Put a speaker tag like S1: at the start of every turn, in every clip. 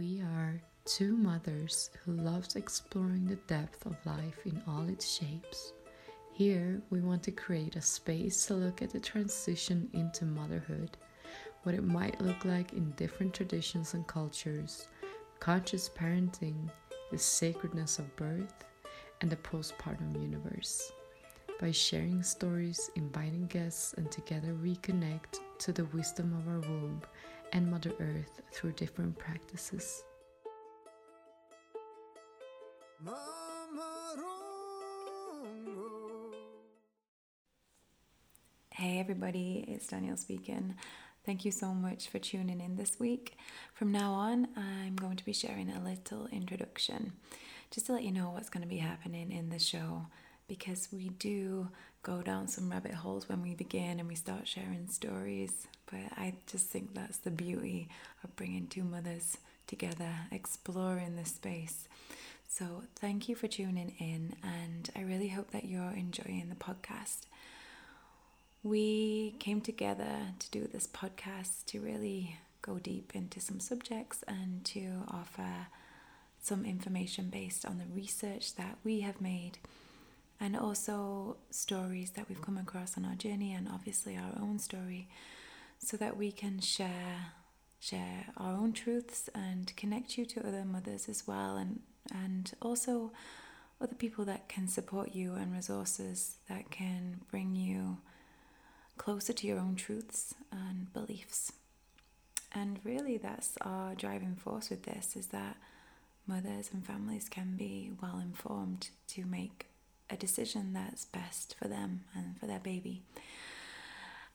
S1: We are two mothers who loves exploring the depth of life in all its shapes. Here, we want to create a space to look at the transition into motherhood, what it might look like in different traditions and cultures, conscious parenting, the sacredness of birth, and the postpartum universe. By sharing stories, inviting guests, and together reconnect to the wisdom of our womb and Mother Earth through different practices.
S2: Hey everybody, it's Danielle speaking. Thank you so much for tuning in this week. From now on, I'm going to be sharing a little introduction just to let you know what's going to be happening in the show because we do go down some rabbit holes when we begin and we start sharing stories. But I just think that's the beauty of bringing two mothers together, exploring the space. So, thank you for tuning in, and I really hope that you're enjoying the podcast. We came together to do this podcast to really go deep into some subjects and to offer some information based on the research that we have made and also stories that we've come across on our journey and obviously our own story so that we can share share our own truths and connect you to other mothers as well and and also other people that can support you and resources that can bring you closer to your own truths and beliefs. And really, that's our driving force with this is that mothers and families can be well informed to make a decision that's best for them and for their baby.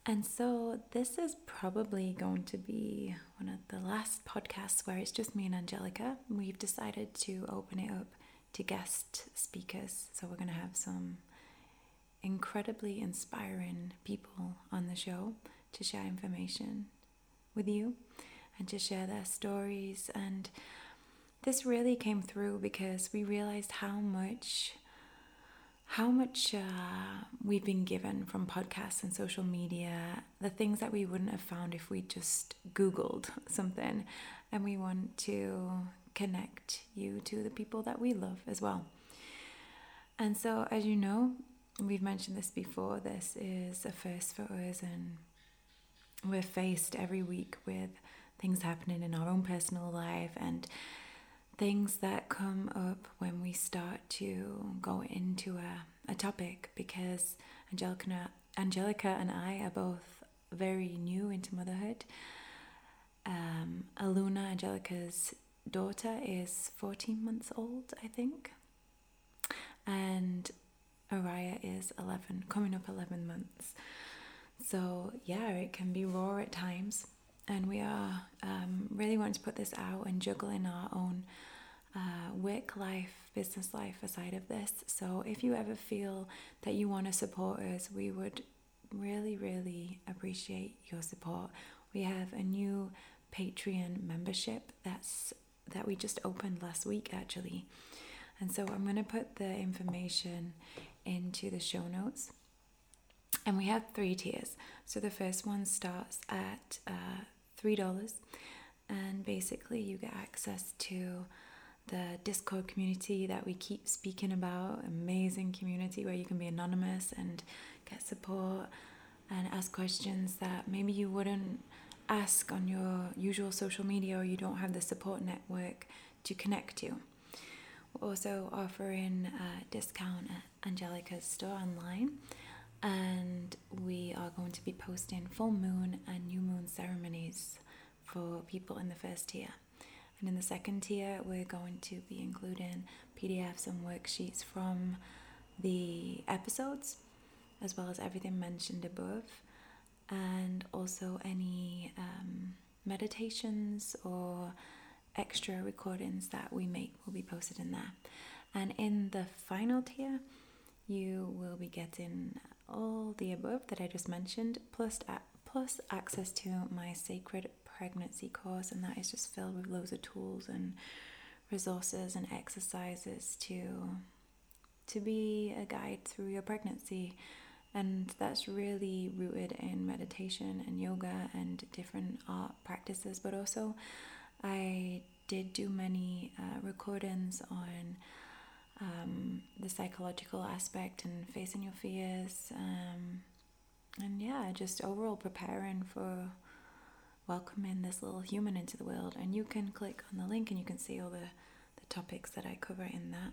S2: And so, this is probably going to be one of the last podcasts where it's just me and Angelica. We've decided to open it up to guest speakers. So, we're going to have some incredibly inspiring people on the show to share information with you and to share their stories. And this really came through because we realized how much how much uh, we've been given from podcasts and social media, the things that we wouldn't have found if we just Googled something. And we want to connect you to the people that we love as well. And so, as you know, we've mentioned this before, this is a first for us, and we're faced every week with things happening in our own personal life and things that come up when we start to go into a, a topic because Angelica, Angelica and I are both very new into motherhood. Um, Aluna, Angelica's daughter, is 14 months old, I think. And Araya is 11, coming up 11 months. So, yeah, it can be raw at times. And we are um, really wanting to put this out and juggling our own uh, work life, business life aside of this. So, if you ever feel that you want to support us, we would really, really appreciate your support. We have a new Patreon membership that's that we just opened last week actually. And so I'm going to put the information into the show notes. And we have three tiers. So the first one starts at uh, $3, and basically, you get access to the Discord community that we keep speaking about. Amazing community where you can be anonymous and get support and ask questions that maybe you wouldn't ask on your usual social media or you don't have the support network to connect to. We're also offering a discount at Angelica's store online, and we are going to be posting full moon and new moon ceremonies for people in the first tier. And in the second tier, we're going to be including PDFs and worksheets from the episodes, as well as everything mentioned above, and also any um, meditations or extra recordings that we make will be posted in there. And in the final tier, you will be getting all the above that I just mentioned, plus plus access to my sacred pregnancy course, and that is just filled with loads of tools and resources and exercises to to be a guide through your pregnancy. And that's really rooted in meditation and yoga and different art practices, but also I did do many uh, recordings on um, the psychological aspect and facing your fears. Um, and yeah, just overall preparing for welcoming this little human into the world. And you can click on the link and you can see all the, the topics that I cover in that.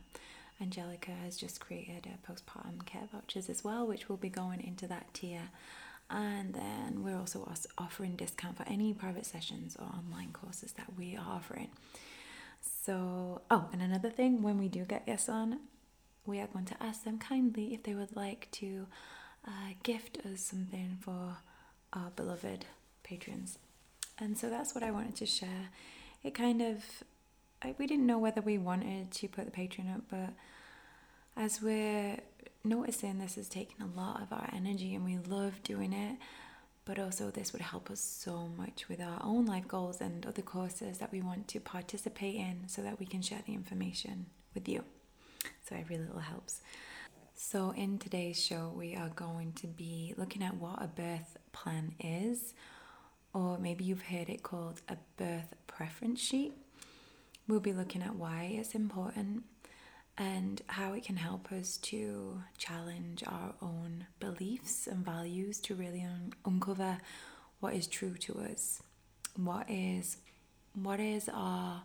S2: Angelica has just created a postpartum care vouchers as well, which will be going into that tier. And then we're also offering discount for any private sessions or online courses that we are offering. So, oh, and another thing, when we do get guests on, we are going to ask them kindly if they would like to uh, gift us something for our beloved patrons. And so that's what I wanted to share. It kind of, I, we didn't know whether we wanted to put the Patreon up, but as we're noticing this is taking a lot of our energy and we love doing it, but also this would help us so much with our own life goals and other courses that we want to participate in so that we can share the information with you. So it really helps. So, in today's show, we are going to be looking at what a birth plan is, or maybe you've heard it called a birth preference sheet. We'll be looking at why it's important and how it can help us to challenge our own beliefs and values to really un- uncover what is true to us. What is what is our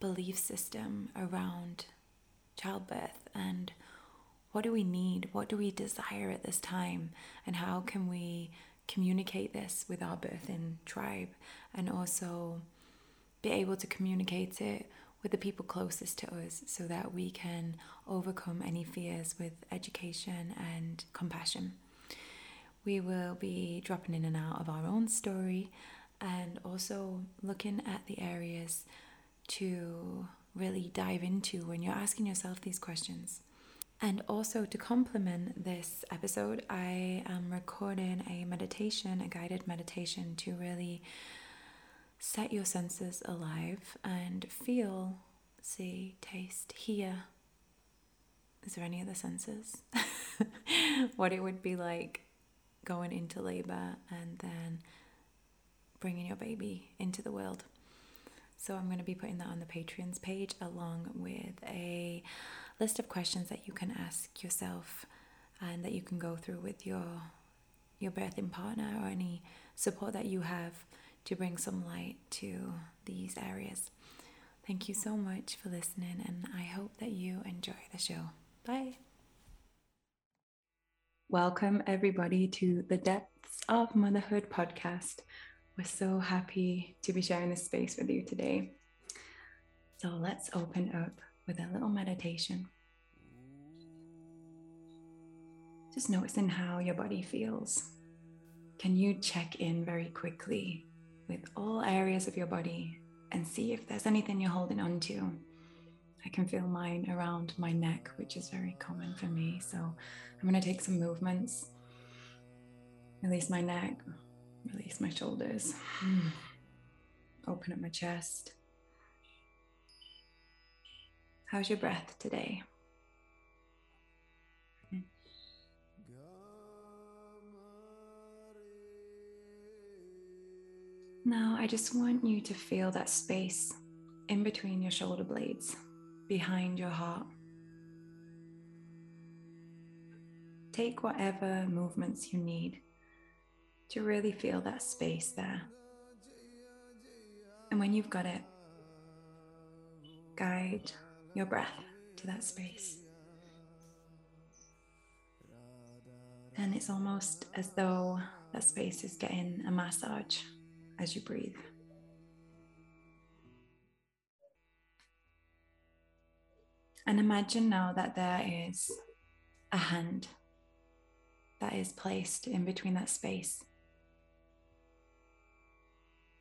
S2: belief system around childbirth and what do we need? What do we desire at this time? And how can we communicate this with our birthing tribe and also be able to communicate it with the people closest to us so that we can overcome any fears with education and compassion. We will be dropping in and out of our own story and also looking at the areas to really dive into when you're asking yourself these questions. And also to complement this episode, I am recording a meditation, a guided meditation to really set your senses alive and feel, see, taste, hear. Is there any other senses? what it would be like going into labor and then bringing your baby into the world. So I'm going to be putting that on the Patreon's page along with a list of questions that you can ask yourself and that you can go through with your your birthing partner or any support that you have to bring some light to these areas. Thank you so much for listening, and I hope that you enjoy the show. Bye. Welcome, everybody, to the Depths of Motherhood podcast. We're so happy to be sharing this space with you today. So let's open up with a little meditation. Just noticing how your body feels. Can you check in very quickly with all areas of your body and see if there's anything you're holding on to? I can feel mine around my neck, which is very common for me. So I'm going to take some movements. Release my neck, release my shoulders, hmm. open up my chest. How's your breath today? Now, I just want you to feel that space in between your shoulder blades, behind your heart. Take whatever movements you need to really feel that space there. And when you've got it, guide your breath to that space. And it's almost as though that space is getting a massage as you breathe. And imagine now that there is a hand that is placed in between that space.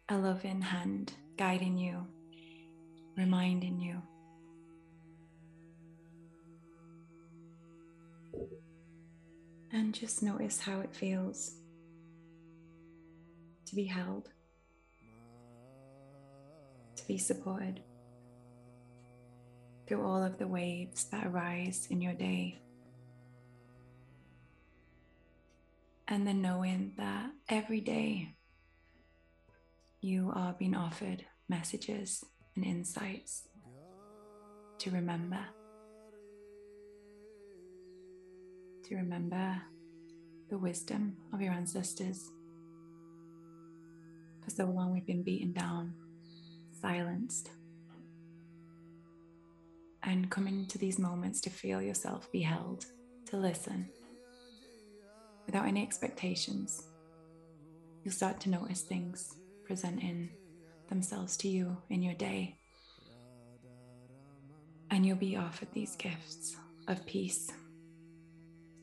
S2: A loving hand guiding you, reminding you. And just notice how it feels to be held be supported through all of the waves that arise in your day. And then knowing that every day you are being offered messages and insights to remember. To remember the wisdom of your ancestors. For so long, we've been beaten down, silenced, and coming to these moments to feel yourself be held, to listen without any expectations. You'll start to notice things presenting themselves to you in your day. And you'll be offered these gifts of peace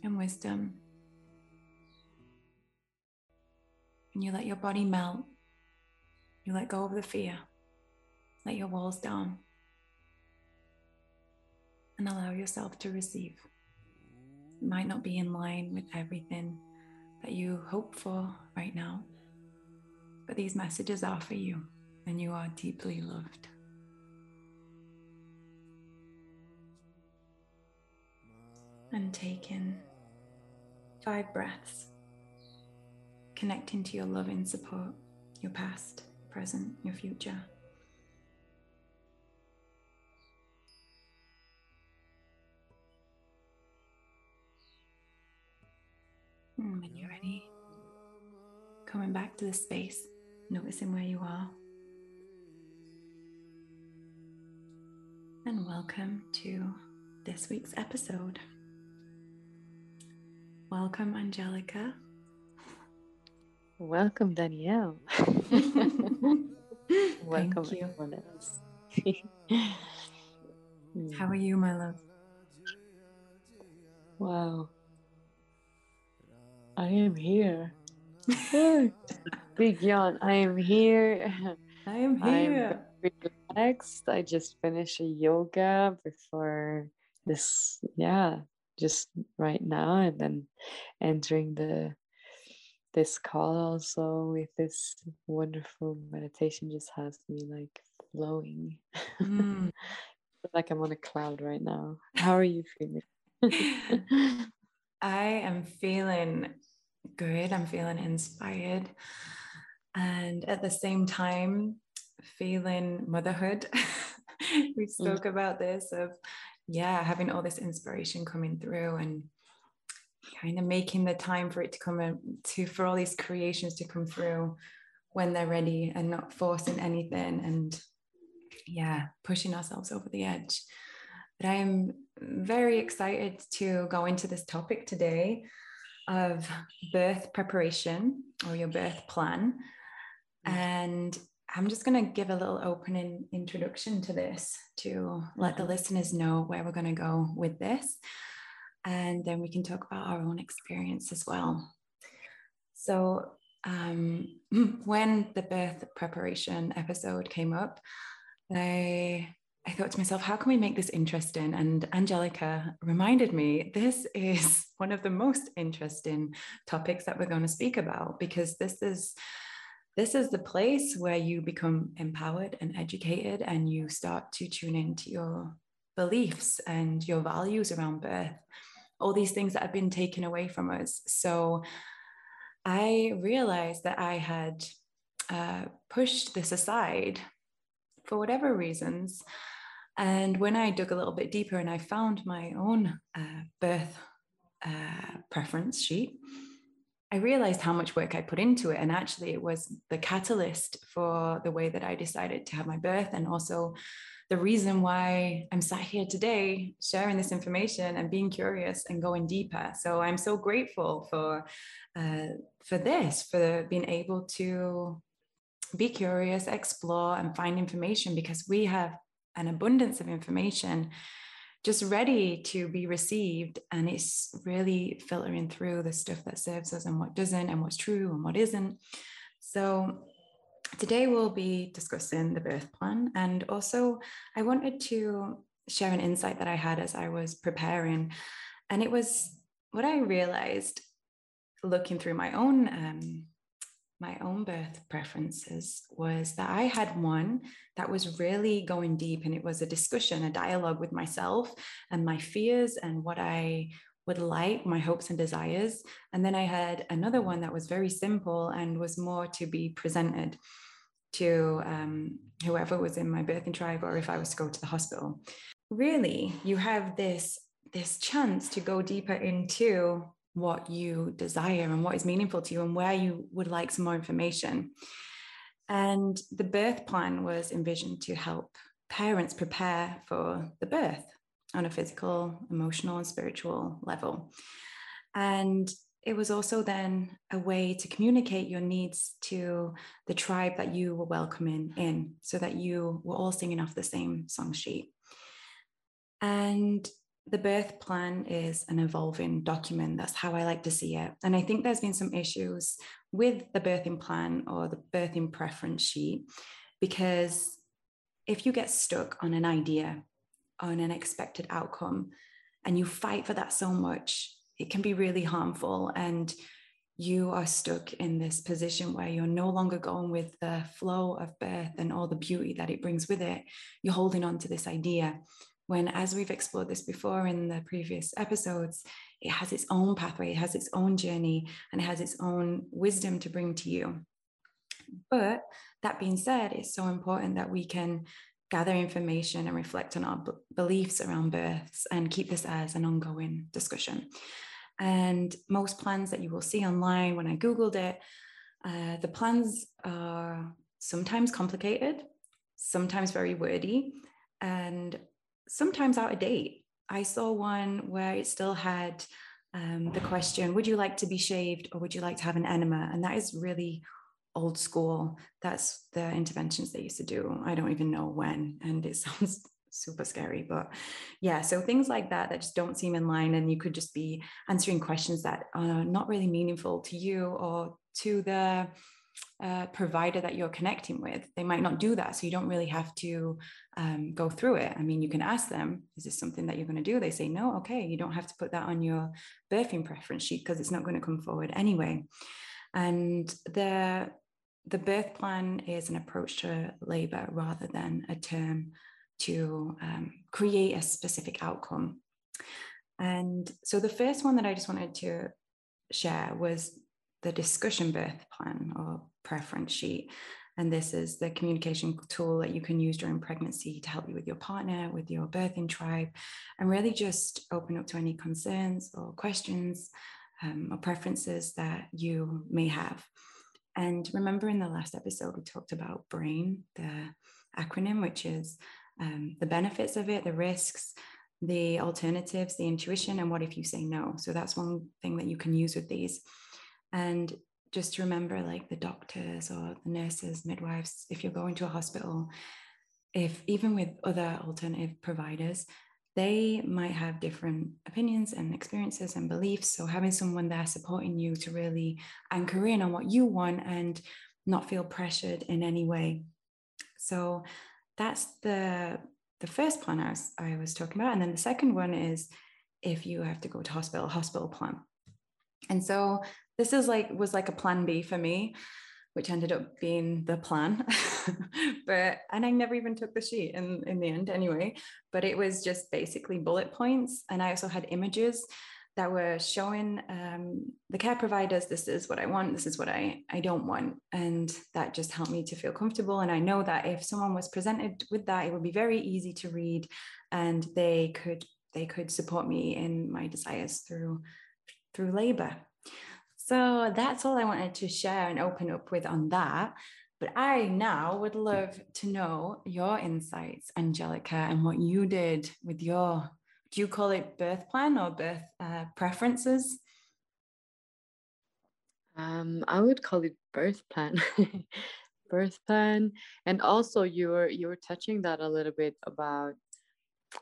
S2: and wisdom. And you let your body melt. You let go of the fear. Let your walls down and allow yourself to receive. It might not be in line with everything that you hope for right now, but these messages are for you, and you are deeply loved. And take in five breaths, connecting to your loving support, your past, present, your future. And when you're ready, coming back to the space, noticing where you are. And welcome to this week's episode. Welcome, Angelica.
S1: Welcome, Danielle. welcome,
S2: you.
S1: everyone else.
S2: How are you, my love?
S1: Wow. I am here. Big yawn. I am here.
S2: I am here.
S1: I'm relaxed. I just finished a yoga before this, yeah, just right now, and then entering the this call also with this wonderful meditation just has me like flowing.
S2: Mm.
S1: like I'm on a cloud right now. How are you feeling?
S2: I am feeling good. I'm feeling inspired. And at the same time, feeling motherhood. we mm. spoke mm. about this of, yeah, having all this inspiration coming through and kind of making the time for it to come in, to for all these creations to come through when they're ready and not forcing anything and yeah, pushing ourselves over the edge. But I am very excited to go into this topic today of birth preparation or your birth plan. And I'm just going to give a little opening introduction to this to let the listeners know where we're going to go with this. And then we can talk about our own experience as well. So, um, when the birth preparation episode came up, I I thought to myself, how can we make this interesting? And Angelica reminded me this is one of the most interesting topics that we're going to speak about because this is this is the place where you become empowered and educated and you start to tune into your beliefs and your values around birth all these things that have been taken away from us so i realized that i had uh, pushed this aside for whatever reasons and when I dug a little bit deeper and I found my own uh, birth uh, preference sheet, I realized how much work I put into it. And actually, it was the catalyst for the way that I decided to have my birth and also the reason why I'm sat here today sharing this information and being curious and going deeper. So I'm so grateful for uh, for this, for being able to be curious, explore, and find information because we have an abundance of information just ready to be received and it's really filtering through the stuff that serves us and what doesn't and what's true and what isn't. So today we'll be discussing the birth plan and also i wanted to share an insight that i had as i was preparing and it was what i realized looking through my own um, my own birth preferences was that I had one that was really going deep and it was a discussion, a dialogue with myself and my fears and what I would like, my hopes and desires. And then I had another one that was very simple and was more to be presented to um, whoever was in my birthing tribe or if I was to go to the hospital. Really, you have this this chance to go deeper into what you desire and what is meaningful to you and where you would like some more information. And the birth plan was envisioned to help parents prepare for the birth on a physical, emotional, and spiritual level. And it was also then a way to communicate your needs to the tribe that you were welcoming in so that you were all singing off the same song sheet. And the birth plan is an evolving document. That's how I like to see it. And I think there's been some issues with the birthing plan or the birthing preference sheet because if you get stuck on an idea, on an expected outcome, and you fight for that so much, it can be really harmful. And you are stuck in this position where you're no longer going with the flow of birth and all the beauty that it brings with it. You're holding on to this idea when, as we've explored this before in the previous episodes, it has its own pathway, it has its own journey, and it has its own wisdom to bring to you. But that being said, it's so important that we can gather information and reflect on our b- beliefs around births and keep this as an ongoing discussion. And most plans that you will see online, when I Googled it, uh, the plans are sometimes complicated, sometimes very wordy, and sometimes out of date. I saw one where it still had um, the question Would you like to be shaved or would you like to have an enema? And that is really old school. That's the interventions they used to do. I don't even know when. And it sounds super scary. But yeah, so things like that that just don't seem in line. And you could just be answering questions that are not really meaningful to you or to the provider that you're connecting with. They might not do that. So you don't really have to um, go through it. I mean, you can ask them, is this something that you're going to do? They say, no, okay. You don't have to put that on your birthing preference sheet because it's not going to come forward anyway. And the the birth plan is an approach to labor rather than a term to um, create a specific outcome. And so the first one that I just wanted to share was the discussion birth plan or preference sheet. And this is the communication tool that you can use during pregnancy to help you with your partner, with your birthing tribe, and really just open up to any concerns or questions um, or preferences that you may have. And remember, in the last episode, we talked about BRAIN, the acronym, which is um, the benefits of it, the risks, the alternatives, the intuition, and what if you say no. So that's one thing that you can use with these. And just remember, like the doctors or the nurses, midwives, if you're going to a hospital, if even with other alternative providers, they might have different opinions and experiences and beliefs. So having someone there supporting you to really anchor in on what you want and not feel pressured in any way. So that's the the first plan I was, I was talking about. And then the second one is if you have to go to hospital, hospital plan. And so this is like was like a plan B for me, which ended up being the plan. but and I never even took the sheet in, in the end anyway. But it was just basically bullet points. And I also had images that were showing um, the care providers this is what I want, this is what I, I don't want. And that just helped me to feel comfortable. And I know that if someone was presented with that, it would be very easy to read and they could they could support me in my desires through through labor. So that's all I wanted to share and open up with on that. But I now would love to know your insights, Angelica, and what you did with your, do you call it birth plan or birth uh, preferences?
S1: Um, I would call it birth plan. birth plan. And also you were you were touching that a little bit about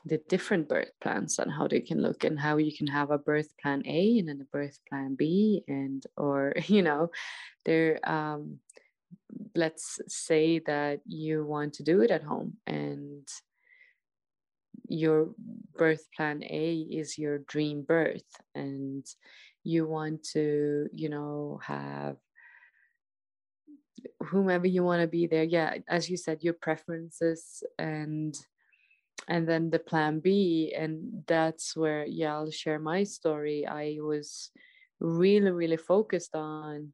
S1: the different birth plans and how they can look and how you can have a birth plan A and then a birth plan B and or you know there um let's say that you want to do it at home and your birth plan A is your dream birth and you want to you know have whomever you want to be there. Yeah as you said your preferences and and then the plan b and that's where yeah i'll share my story. I was really really focused on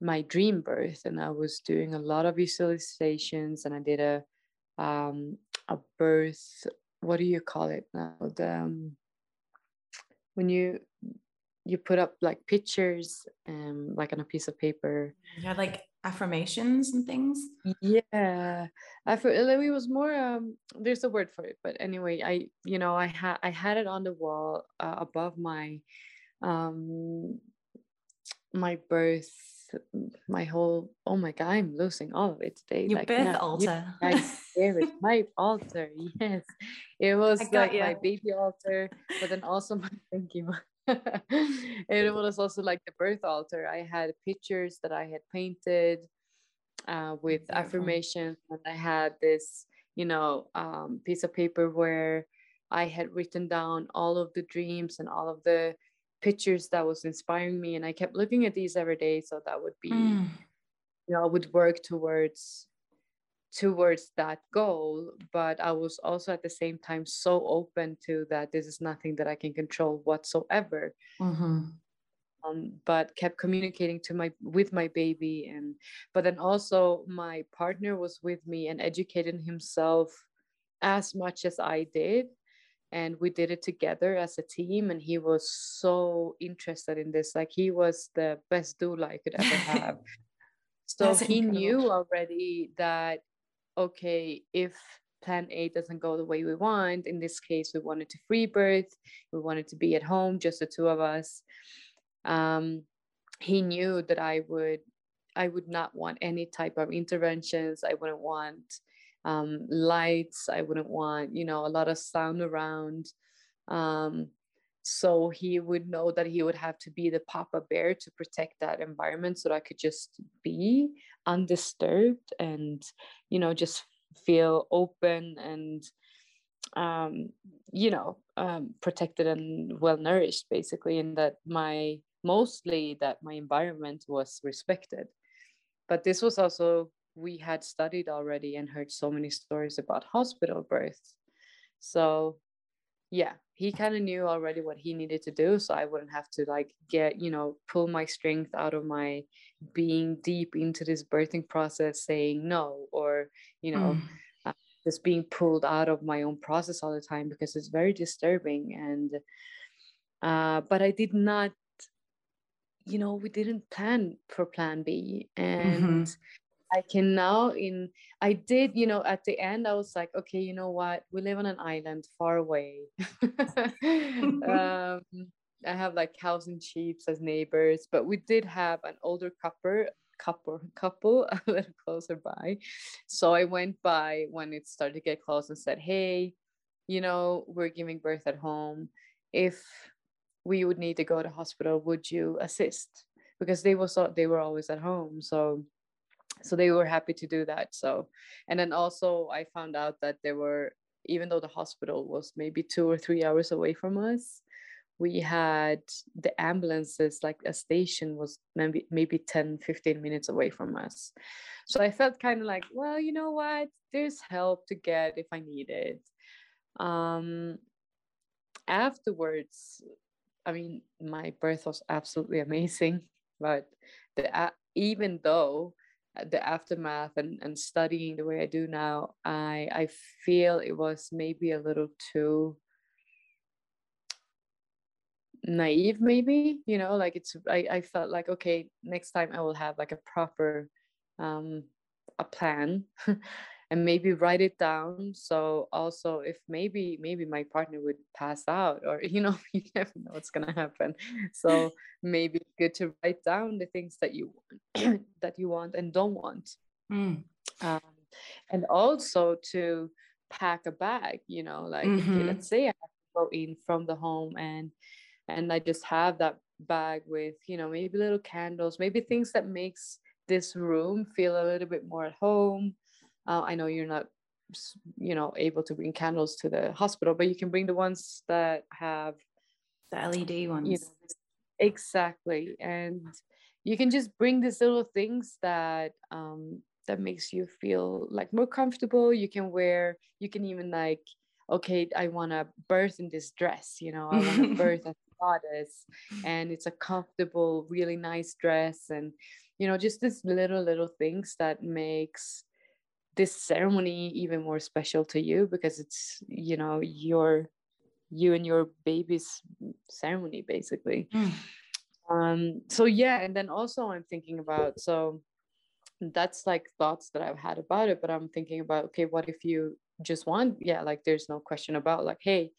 S1: my dream birth and i was doing a lot of visualizations and i did a um a birth what do you call it now? The um, when you you put up like pictures um like on a piece of paper.
S2: Yeah like affirmations and things?
S1: Yeah. I feel it was more um there's a word for it but anyway i you know i had i had it on the wall uh, above my um my birth my whole oh my god i'm losing all of it today.
S2: Your like, birth yeah, altar.
S1: there is my altar yes. It was like you. my baby altar but then also my thank you it was also like the birth altar i had pictures that i had painted uh, with Beautiful. affirmations and i had this you know um, piece of paper where i had written down all of the dreams and all of the pictures that was inspiring me and i kept looking at these every day so that would be mm. you know i would work towards towards that goal but i was also at the same time so open to that this is nothing that i can control whatsoever mm-hmm. um, but kept communicating to my with my baby and but then also my partner was with me and educated himself as much as i did and we did it together as a team and he was so interested in this like he was the best doula i could ever have so That's he incredible. knew already that okay if plan a doesn't go the way we want in this case we wanted to free birth we wanted to be at home just the two of us um, he knew that i would i would not want any type of interventions i wouldn't want um, lights. I wouldn't want, you know, a lot of sound around. Um, so he would know that he would have to be the papa bear to protect that environment so that I could just be undisturbed and, you know, just feel open and, um, you know, um, protected and well nourished, basically, and that my mostly that my environment was respected. But this was also we had studied already and heard so many stories about hospital births. So, yeah, he kind of knew already what he needed to do. So I wouldn't have to like get, you know, pull my strength out of my being deep into this birthing process, saying no, or, you know, mm. uh, just being pulled out of my own process all the time because it's very disturbing. And, uh, but I did not you know we didn't plan for plan b and mm-hmm. I can now in I did, you know, at the end I was like, okay, you know what? We live on an island far away. um, I have like cows and sheep as neighbors, but we did have an older couple couple couple a little closer by. So I went by when it started to get close and said, Hey, you know, we're giving birth at home. If we would need to go to hospital, would you assist? Because they was they were always at home. So so they were happy to do that so. And then also i found out that there were even though the hospital was maybe two or three hours away from us we had the ambulances like a station was maybe maybe 10 15 minutes away from us. So i felt kind of like well you know what? There's help to get if i need it. Um afterwards i mean my birth was absolutely amazing but the uh, even though the aftermath and, and studying the way I do now, I I feel it was maybe a little too naive maybe you know like it's I, I felt like okay next time i will have like a proper um a plan and maybe write it down so also if maybe maybe my partner would pass out or you know you never know what's going to happen so maybe it's good to write down the things that you want that you want and don't want mm. um, and also to pack a bag you know like mm-hmm. okay, let's say i have to go in from the home and and i just have that bag with you know maybe little candles maybe things that makes this room feel a little bit more at home uh, I know you're not, you know, able to bring candles to the hospital, but you can bring the ones that have
S2: the LED ones. You know,
S1: exactly, and you can just bring these little things that um, that makes you feel like more comfortable. You can wear. You can even like, okay, I want to birth in this dress. You know, I want to birth as a goddess, and it's a comfortable, really nice dress and you know just these little little things that makes this ceremony even more special to you because it's you know your you and your baby's ceremony basically mm. um so yeah and then also i'm thinking about so that's like thoughts that i've had about it but i'm thinking about okay what if you just want yeah like there's no question about like hey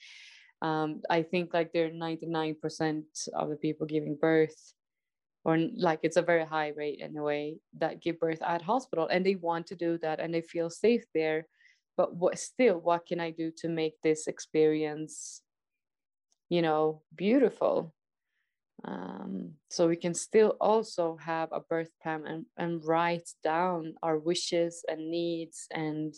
S1: um i think like there are 99% of the people giving birth or like it's a very high rate in a way that give birth at hospital and they want to do that and they feel safe there but what still what can i do to make this experience you know beautiful? Um, so we can still also have a birth plan and, and write down our wishes and needs and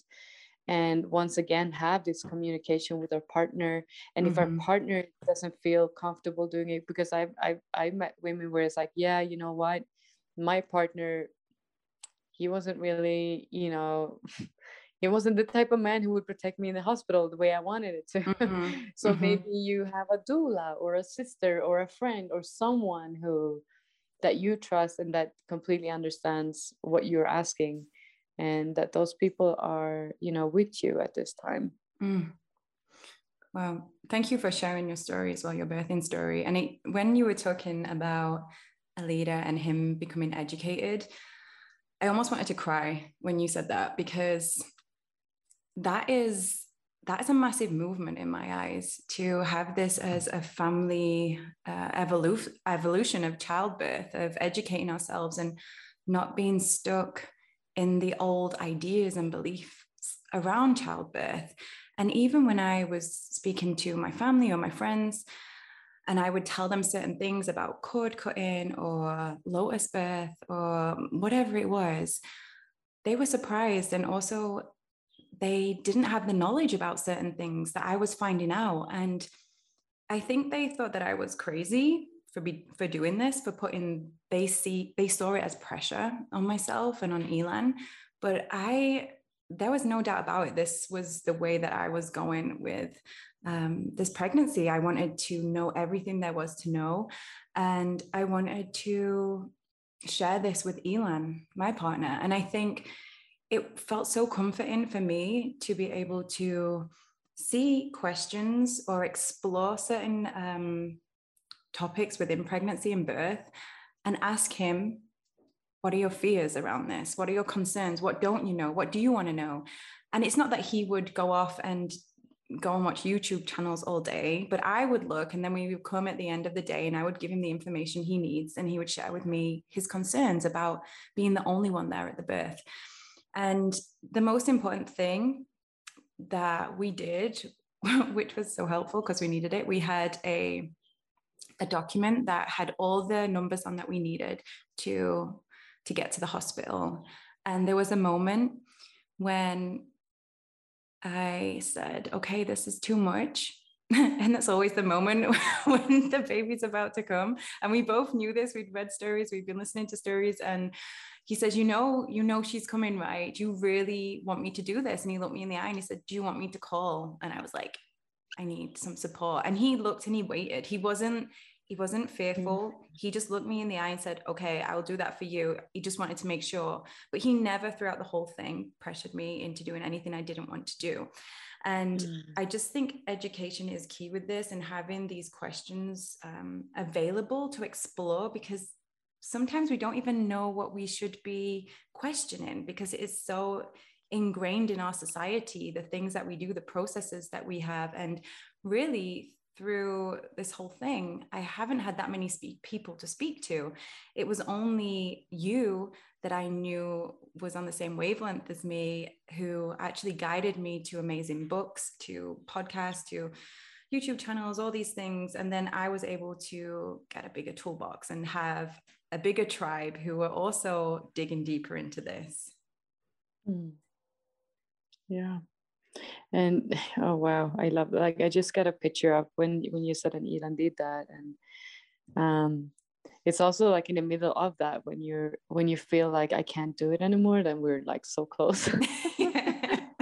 S1: and once again have this communication with our partner and mm-hmm. if our mm-hmm. partner doesn't feel comfortable doing it because i've i've, I've met women where it's like yeah you know what my partner he wasn't really you know he wasn't the type of man who would protect me in the hospital the way i wanted it to mm-hmm. so mm-hmm. maybe you have a doula or a sister or a friend or someone who that you trust and that completely understands what you're asking and that those people are you know with you at this time mm.
S2: well thank you for sharing your story as well your birthing story and it, when you were talking about alida and him becoming educated i almost wanted to cry when you said that because that is that is a massive movement in my eyes to have this as a family uh, evolu- evolution of childbirth of educating ourselves and not being stuck in the old ideas and beliefs around childbirth. And even when I was speaking to my family or my friends, and I would tell them certain things about cord cutting or lotus birth or whatever it was, they were surprised. And also, they didn't have the knowledge about certain things that I was finding out. And I think they thought that I was crazy for be, for doing this, for putting they see they saw it as pressure on myself and on Elan. But I there was no doubt about it. This was the way that I was going with um, this pregnancy. I wanted to know everything there was to know, and I wanted to share this with Elan, my partner. And I think it felt so comforting for me to be able to see questions or explore certain um, topics within pregnancy and birth and ask him what are your fears around this? What are your concerns? What don't you know? What do you want to know? And it's not that he would go off and go and watch youtube channels all day but i would look and then we would come at the end of the day and i would give him the information he needs and he would share with me his concerns about being the only one there at the birth. And the most important thing that we did which was so helpful because we needed it we had a a document that had all the numbers on that we needed to to get to the hospital. And there was a moment when i said okay this is too much. And that's always the moment when the baby's about to come. And we both knew this. We'd read stories. We'd been listening to stories. And he says you know you know she's coming right? You really want me to do this. And he looked me in the eye and he said do you want me to call? And i was like I need some support. And he looked and he waited. He wasn't he wasn't fearful. Mm. He just looked me in the eye and said, "Okay, I will do that for you." He just wanted to make sure, but he never throughout the whole thing pressured me into doing anything I didn't want to do. And mm. I just think education is key with this and having these questions um, available to explore because sometimes we don't even know what we should be questioning because it is so ingrained in our society the things that we do the processes that we have. And really through this whole thing i haven't had that many speak people to speak to. It was only you that i knew was on the same wavelength as me who actually guided me to amazing books to podcasts to youtube channels all these things. And then i was able to get a bigger toolbox and have a bigger tribe who were also digging deeper into this.
S1: Mm. Yeah. And oh wow, I love like I just got a picture of when when you said and Elan did that and um it's also like in the middle of that when you're when you feel like I can't do it anymore, then we're like so close.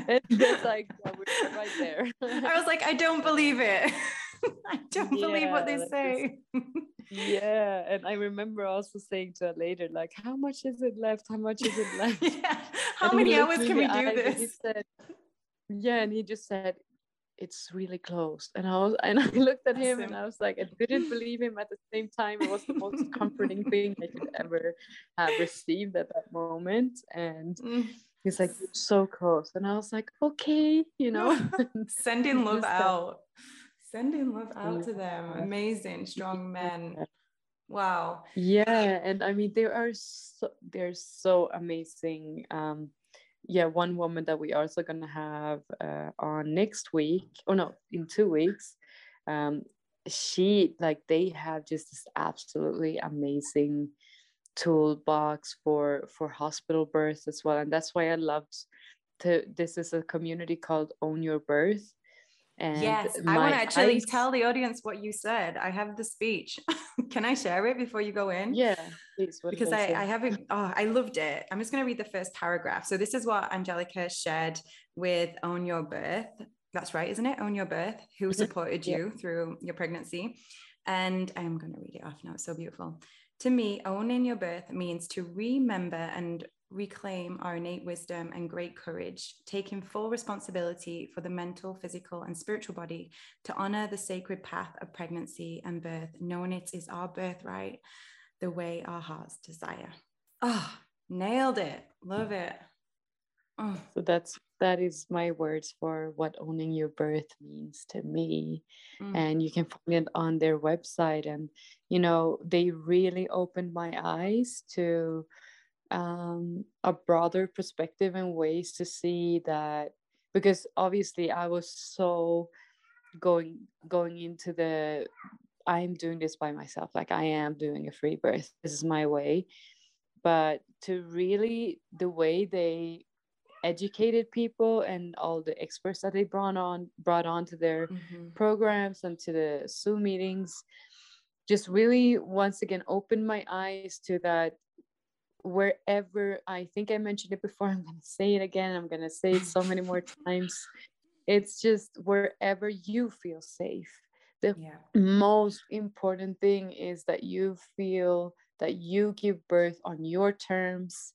S1: it's just
S2: like yeah, we're right there. I was like, I don't believe it. I don't yeah, believe what they say.
S1: yeah. And I remember also saying to her later, like, how much is it left? How much is it left?
S2: yeah. How and many hours can we do this?
S1: Said, yeah. And he just said, it's really close. And I was and I looked at him and I was like, I didn't believe him at the same time. It was the most comforting thing I could ever have received at that moment. And mm. he's like, so close. And I was like, okay, you know.
S2: Sending love out. Sending love out to them. Amazing, strong men. Wow.
S1: Yeah. And I mean, they are so they're so amazing. Um yeah, one woman that we also gonna have uh, on next week, or oh, no, in two weeks. Um, she like they have just this absolutely amazing toolbox for for hospital births as well, and that's why I loved to. This is a community called Own Your Birth,
S2: and yes, I want to actually tell the audience what you said. I have the speech. Can I share it before you go in?
S1: Yeah, please.
S2: because I, I, I have it. Oh, I loved it. I'm just going to read the first paragraph. So this is what Angelica shared with Own Your Birth. That's right, isn't it? Own Your Birth, who mm-hmm. supported you through your pregnancy. And I'm going to read it off now. It's so beautiful. To me, owning your birth means to remember and reclaim our innate wisdom and great courage, taking full responsibility for the mental, physical, and spiritual body to honor the sacred path of pregnancy and birth, knowing it is our birthright, the way our hearts desire. Oh, nailed it. Love it.
S1: Oh. So that's that is my words for what owning your birth means to me. Mm. And you can find it on their website. And you know, they really opened my eyes to um, a broader perspective and ways to see that because obviously I was so going going into the I'm doing this by myself like I am doing a free birth this is my way but to really the way they educated people and all the experts that they brought on brought on to their mm-hmm. programs and to the Zoom meetings just really once again opened my eyes to that wherever I think I mentioned it before, I'm going to say it again. I'm going to say it so many more times. It's just wherever you feel safe. The yeah. most important thing is that you feel that you give birth on your terms,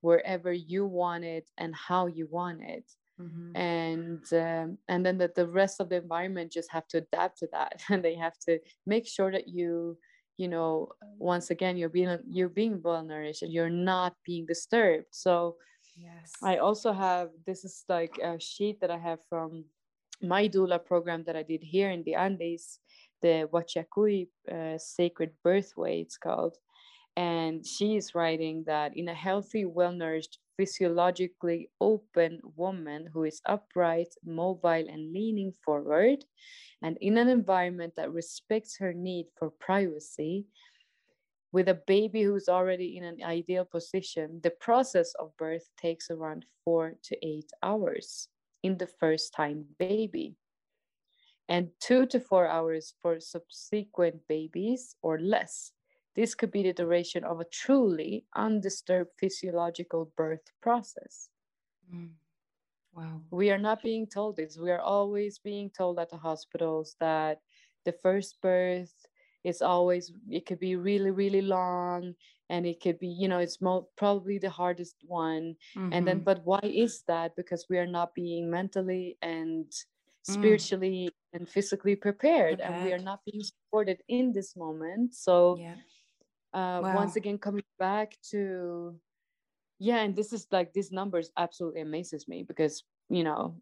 S1: wherever you want it and how you want it. Mm-hmm. and um, and then that the rest of the environment just have to adapt to that and they have to make sure that you you know once again you're being you're being well nourished and you're not being disturbed. So yes. i also have this is like a sheet that i have from my doula program that i did here in the andes the Wachacui uh, sacred birthway it's called. And she is writing that in a healthy well-nourished physiologically open woman who is upright mobile and leaning forward and in an environment that respects her need for privacy, with a baby who's already in an ideal position, the process of birth takes around four to eight hours in the first time baby, and two to four hours for subsequent babies or less. This could be the duration of a truly undisturbed physiological birth process. Mm.
S2: Wow.
S1: We are not being told this. We are always being told at the hospitals that the first birth is always, it could be really, really long and it could be, you know, it's mo- probably the hardest one. Mm-hmm. And then, mm-hmm. but why is that? Because we are not being mentally and mm. spiritually mm. and physically prepared, and we are not being supported in this moment. So, yeah. Uh, wow. once again, coming back to yeah and this is like these numbers absolutely amazes me because you know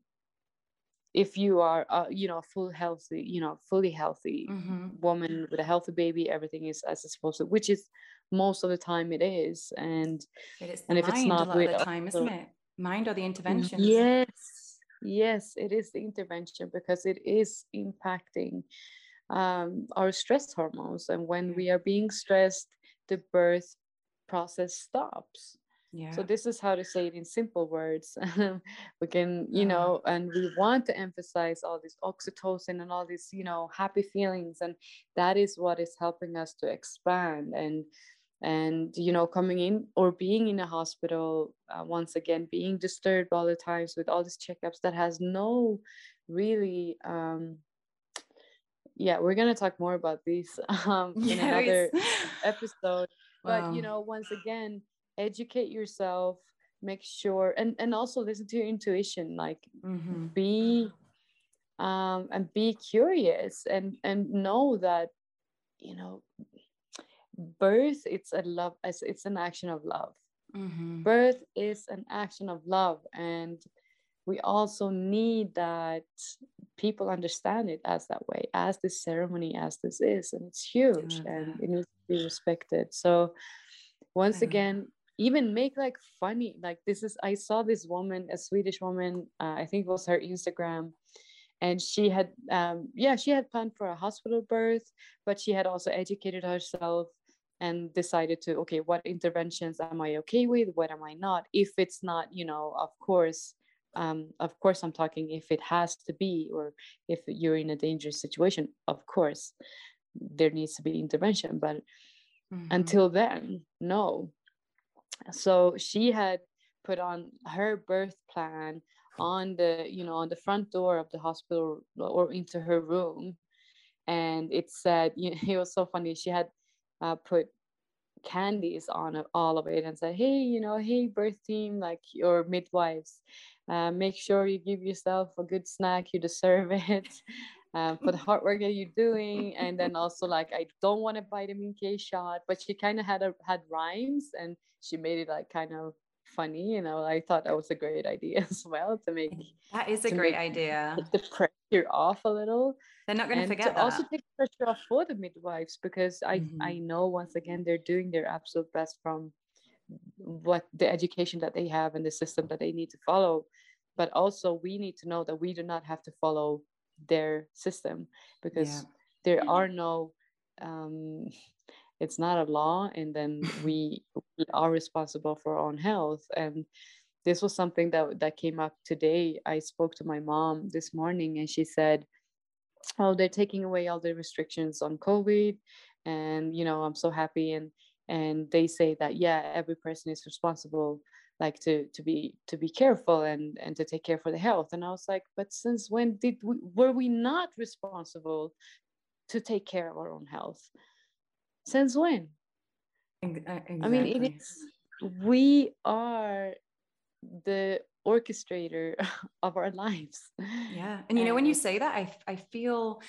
S1: if you are uh, you know full healthy you know fully healthy mm-hmm. woman with a healthy baby everything is as it's supposed to which is most of the time it is and
S2: it is and if it's not a lot of the time isn't it mind or the intervention
S1: yes yes it is the intervention because it is impacting um, our stress hormones and when we are being stressed the birth process stops
S2: yeah.
S1: So this is how to say it in simple words. we can, you know, and we want to emphasize all this oxytocin and all these, you know, happy feelings, and that is what is helping us to expand and and you know coming in or being in a hospital uh, once again being disturbed all the times with all these checkups that has no really um yeah we're gonna talk more about these um in another episode but wow. you know once again educate yourself make sure and and also listen to your intuition like mm-hmm. be um and be curious and and know that you know birth it's a love it's, it's an action of love mm-hmm. birth is an action of love and we also need that people understand it as that way as this ceremony as this is and it's huge and it needs to be respected. So once again even make like funny like this is i saw this woman a swedish woman uh, i think it was her instagram and she had um, yeah she had planned for a hospital birth but she had also educated herself and decided to okay what interventions am i okay with? What am i not? If it's not you know of course um, of course i'm talking if it has to be or if you're in a dangerous situation of course there needs to be intervention but mm-hmm. until then no so she had put on her birth plan on the you know on the front door of the hospital or into her room and it said you know, it was so funny she had uh, put candies on all of it and said hey you know hey birth team like your midwives uh, make sure you give yourself a good snack you deserve it uh, for the hard work that you're doing. And then also like i don't want a vitamin k shot but she kind of had a, had rhymes and she made it like kind of funny you know i thought that was a great idea as well to make
S2: that is a great idea
S1: the pressure off a little
S2: they're not going to forget
S1: to
S2: that.
S1: also take pressure off for the midwives because i mm-hmm. i know once again they're doing their absolute best from what the education that they have and the system that they need to follow but also we need to know that we do not have to follow their system because yeah. there are no um, it's not a law and then we, are responsible for our own health and this was something that that came up today. I spoke to my mom this morning and she said oh they're taking away all the restrictions on covid and you know i'm so happy and and they say that yeah every person is responsible like to to be to be careful and and to take care for the health and i was like but since when did we were we not responsible to take care of our own health since when exactly. i mean it is we are the orchestrator of our lives
S2: yeah and you know when you say that i i feel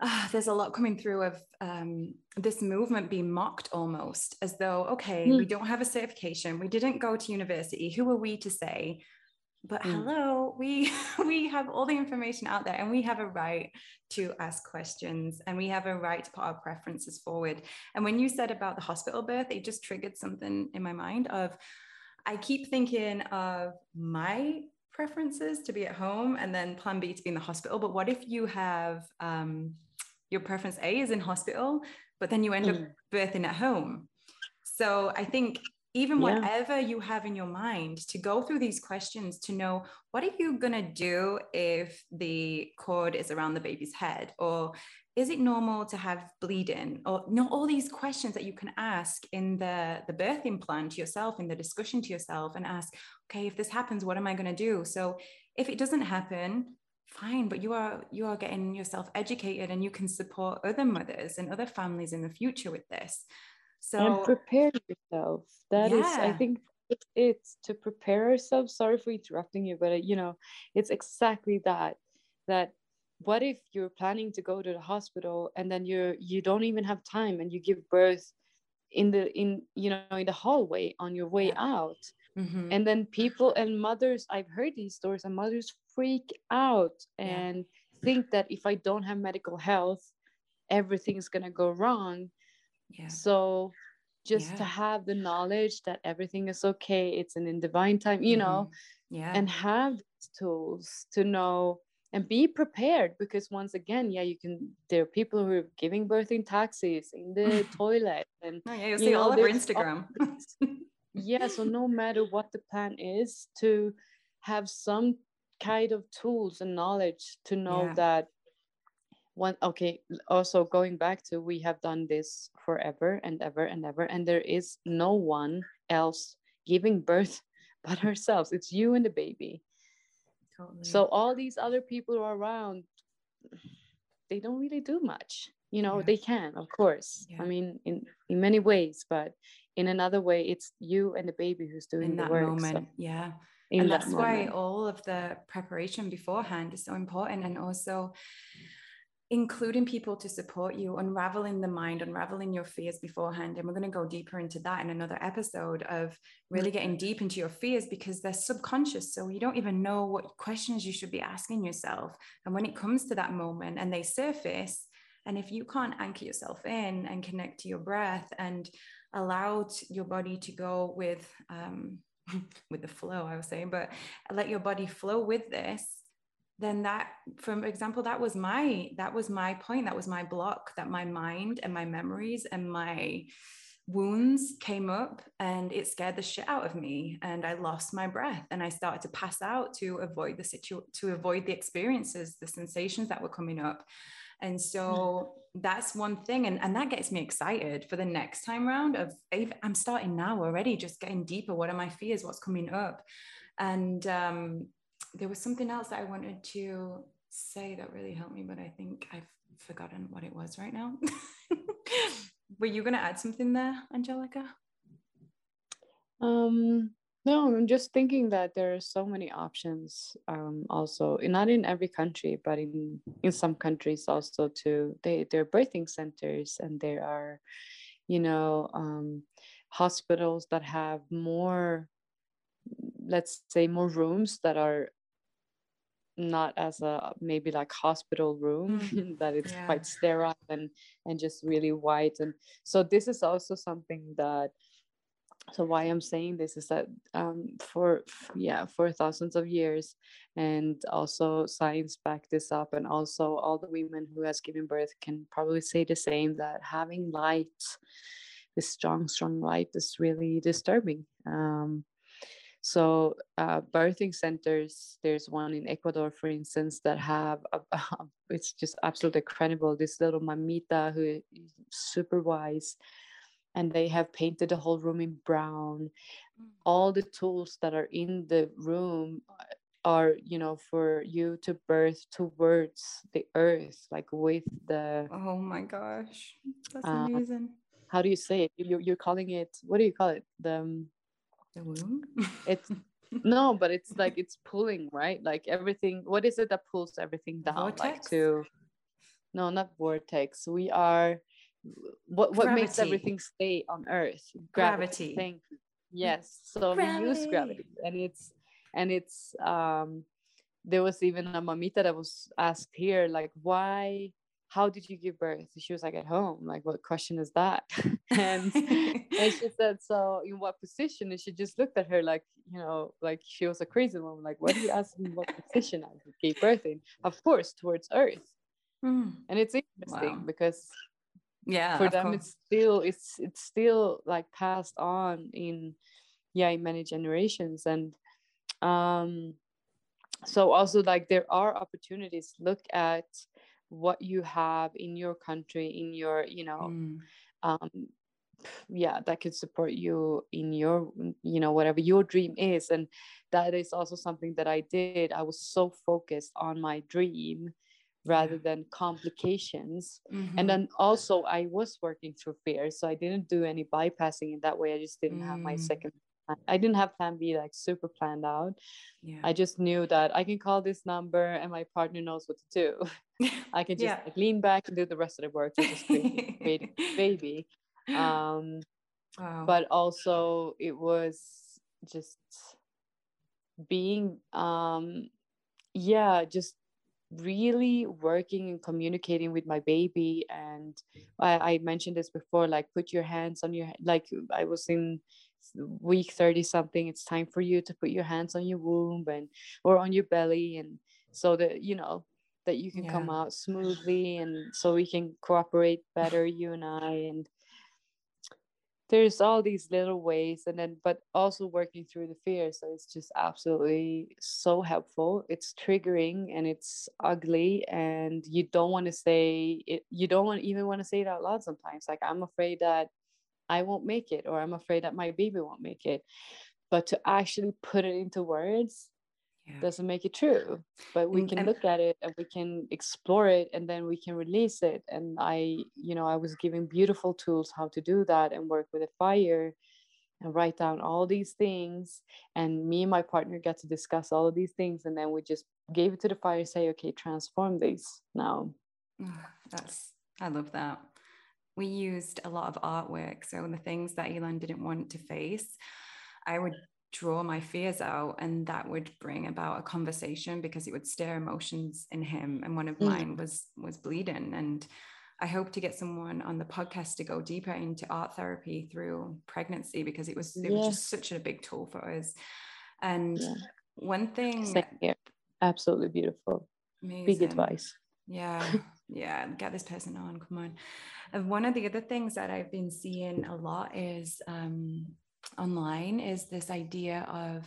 S2: uh, there's a lot coming through of um, this movement being mocked almost as though, okay, mm. we don't have a certification, we didn't go to university. Who are we to say? But mm. hello, we we have all the information out there, and we have a right to ask questions, and we have a right to put our preferences forward. And when you said about the hospital birth, it just triggered something in my mind of I keep thinking of my preferences to be at home and then plan B to be in the hospital. But what if you have um, your preference A is in hospital, but then you end mm. up birthing at home. So I think even yeah. whatever you have in your mind to go through these questions to know what are you going to do if the cord is around the baby's head? Or is it normal to have bleeding? Or you know all these questions that you can ask in the the birthing plan to yourself in the discussion to yourself and ask okay if this happens what am i going to do? So if it doesn't happen fine but you are you are getting yourself educated and you can support other mothers and other families in the future with this so
S1: and prepare yourself That yeah. is, i think it's, to prepare ourselves sorry for interrupting you but uh, you know it's exactly that that what if you're planning to go to the hospital and then you're you don't even have time and you give birth in the in you know in the hallway on your way out mm-hmm. and then people and mothers i've heard these stories and mothers freak out and yeah. think that if I don't have medical health, everything's gonna go wrong. Yeah. So just yeah. to have the knowledge that everything is okay, it's an in divine time, you mm-hmm. know, yeah, and have these tools to know and be prepared because once again, yeah, you can. There are people who are giving birth in taxis in the toilet, and
S2: oh, yeah, you'll see know, all over Instagram.
S1: yeah, so no matter what the plan is, to have some kind of tools and knowledge to know yeah. that one okay also oh, going back to we have done this forever and ever and ever and there is no one else giving birth but ourselves it's you and the baby totally. so all these other people are around they don't really do much you know yeah. they can of course
S2: yeah.
S1: i mean in in many ways but in another way it's you and the baby who's doing
S2: in
S1: the
S2: that
S1: work
S2: moment
S1: so,
S2: yeah
S1: and
S2: that
S1: that's
S2: why all of the preparation beforehand is so important and also including people to support you, unraveling the mind, unraveling your fears beforehand. And we're going to go deeper into that in another episode of really getting deep into your fears because they're subconscious. So you don't even know what questions you should be asking yourself. And when it comes to that moment and they surface, and if you can't anchor yourself in and connect to your breath and allow your body to go with, um, with the flow, I was saying, but let your body flow with this, then that for example that was my that was my point that was my block that my mind and my memories and my wounds came up and it scared the shit out of me and i lost my breath and i started to pass out to avoid the situ to avoid the experiences the sensations that were coming up. And so that's one thing and, and that gets me excited for the next time round of i'm starting now already just getting deeper. What are my fears? What's coming up? And um, there was something else that I wanted to say that really helped me, but I think I've forgotten what it was right now. Were you going to add something there, Angelica?
S1: Um, no, I'm just thinking that there are so many options. Um, also, not in every country, but in in some countries also too. They they're birthing centers, and there are, you know, um, hospitals that have more let's say more rooms that are not as a maybe like hospital room mm. that it's yeah. quite sterile and and just really white and so this is also something that so why i'm saying this is that um, for yeah for thousands of years and also science backed this up and also all the women who has given birth can probably say the same that having light this strong strong light is really disturbing um, so uh, birthing centers, there's one in Ecuador, for instance, that have a, a, it's just absolutely incredible. This little mamita who is super wise, and they have painted the whole room in brown. Mm. All the tools that are in the room uh, are you know for you to birth towards the earth like with the
S2: oh my gosh that's uh, amazing
S1: how do you say it you're, you're calling it what do you call it the um, it's no but it's like it's pulling right like everything what is it that pulls everything down vortex? like to no not vortex we are what what gravity. makes everything stay on earth
S2: gravity, gravity.
S1: yes so gravity. we use gravity and it's and it's um there was even a mamita that was asked here like why how did you give birth? She was like, at home. Like, what question is that? and, and she said, so in what position? And she just looked at her like, you know, like she was a crazy woman. Like, what are you ask asking what position I gave birth in? Of course, towards earth. Mm. And it's interesting wow. because
S2: yeah,
S1: for them course. it's still it's it's still like passed on in yeah, in many generations. And um so also like there are opportunities look at what you have in your country in your you know mm. um yeah that could support you in your you know whatever your dream is and that is also something that i did i was so focused on my dream rather than complications mm-hmm. and then also i was working through fear so i didn't do any bypassing in that way i just didn't mm. have my mm. second I didn't have plan B like super planned out. Yeah. I just knew that I can call this number and my partner knows what to do. I can just yeah. like, lean back and do the rest of the work, which is creating baby. Um, wow. But also, it was just being, um, yeah, just really working and communicating with my baby and I, I mentioned this before like put your hands on your like i was in week 30 something it's time for you to put your hands on your womb and or on your belly and so that you know that you can yeah. come out smoothly and so we can cooperate better you and i and there's all these little ways and then but also working through the fear so it's just absolutely so helpful it's triggering and it's ugly and you don't want to say it you don't want even want to say it out loud sometimes like i'm afraid that I won't make it, or I'm afraid that my baby won't make it. But to actually put it into words, yeah. doesn't make it true. But we can look at it and we can explore it and then we can release it. And i you know i was given beautiful tools how to do that and work with a fire and write down all these things. And me and my partner got to discuss all of these things and then we just gave it to the fire and say okay transform this now.
S2: That's i love that we used a lot of artwork so the things that elon didn't want to face i would draw my fears out and that would bring about a conversation because it would stir emotions in him and one of mm. mine was was bleeding and I hope to get someone on the podcast to go deeper into art therapy through pregnancy because it was it was just such a big tool for us. And yeah. one thing
S1: absolutely beautiful. Amazing. Big advice.
S2: Yeah. yeah. Get this person on. Come on. One of the other things that I've been seeing a lot is um, online is this idea of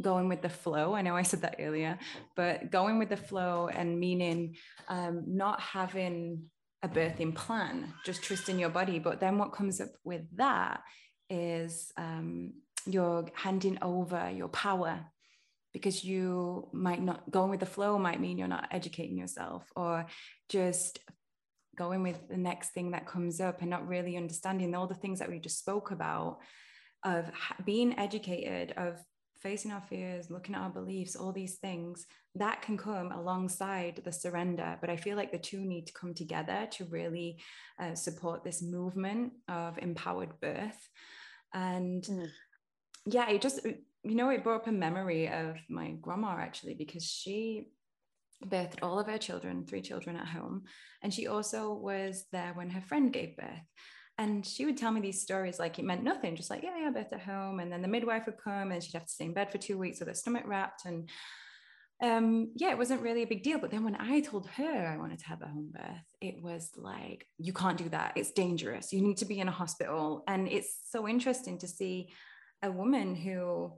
S2: going with the flow. I know I said that earlier, but going with the flow and meaning um, not having a birthing plan, just trusting your body. But then what comes up with that is um, you're handing over your power because you might not going with the flow might mean you're not educating yourself or just going with the next thing that comes up and not really understanding all the things that we just spoke about of being educated of facing our fears, looking at our beliefs, all these things, that can come alongside the surrender. But I feel like the two need to come together to really uh, support this movement of empowered birth. And mm. yeah, it just, you know, it brought up a memory of my grandma actually, because she birthed all of her children, three children at home. And she also was there when her friend gave birth. And she would tell me these stories like it meant nothing, just like, yeah, yeah, birth at home. And then the midwife would come and she'd have to stay in bed for two weeks with her stomach wrapped. And um, yeah, it wasn't really a big deal. But then when I told her I wanted to have a home birth, it was like, you can't do that. It's dangerous. You need to be in a hospital. And it's so interesting to see a woman who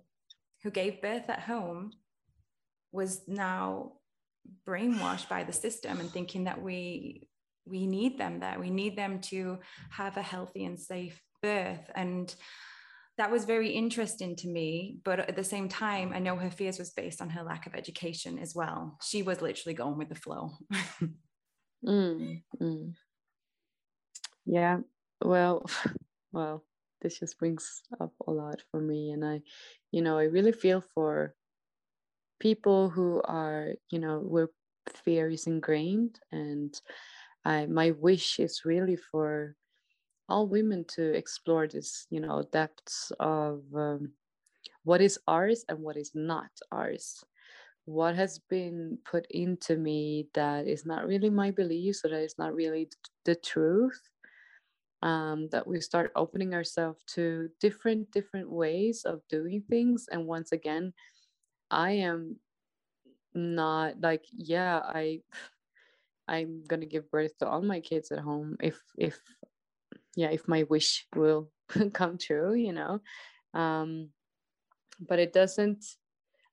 S2: who gave birth at home was now brainwashed by the system and thinking that we we need them there. We need them to have a healthy and safe birth. And that was very interesting to me. But at the same time, I know her fears was based on her lack of education as well. She was literally going with the flow.
S1: mm, mm. Yeah. Well, well, this just brings up a lot for me. And I, you know, I really feel for people who are, you know, where fear is ingrained and I, my wish is really for all women to explore this, you know, depths of um, what is ours and what is not ours. What has been put into me that is not really my beliefs, or that is not really the truth. Um, that we start opening ourselves to different different ways of doing things, and once again, I am not like yeah I I'm gonna give birth to all my kids at home if if yeah if my wish will come true, you know. Um, but it doesn't.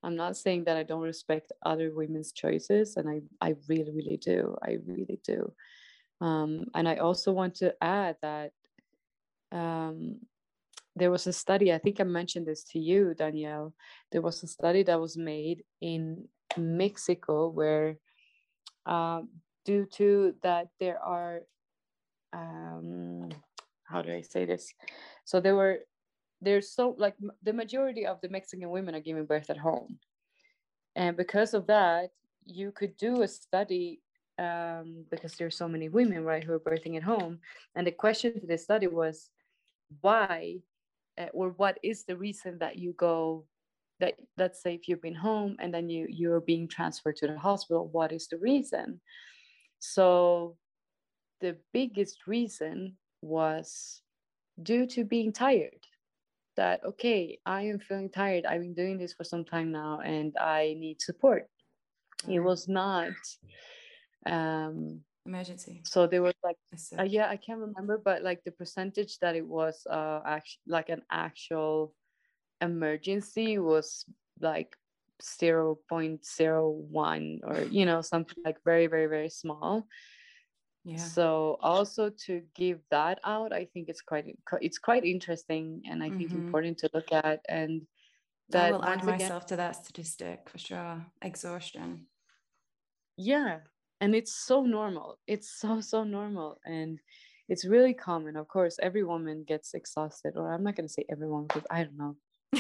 S1: I'm not saying that I don't respect other women's choices, and I I really really do. I really do. Um, and I also want to add that um, there was a study. I think I mentioned this to you, Danielle. There was a study that was made in Mexico where um, due to that there are um, how do I say this? So there were there's so like the majority of the Mexican women are giving birth at home, and because of that, you could do a study um, because there's so many women right who are birthing at home, and the question to the study was why uh, or what is the reason that you go that let's say if you've been home and then you you're being transferred to the hospital what is the reason so the biggest reason was due to being tired. That, okay, I am feeling tired. I've been doing this for some time now and I need support. It was not um
S2: emergency
S1: so there was like uh, yeah i can't remember but like the percentage that it was uh actually like an actual emergency was like 0.01 or you know something like very very very small yeah so also to give that out i think it's quite it's quite interesting and i think mm-hmm. important to look at and
S2: that I will add myself again, to that statistic for sure. Exhaustion.
S1: Yeah. And it's so normal. It's so, so normal. And it's really common. Of course, every woman gets exhausted, or I'm not going to say everyone because I don't know.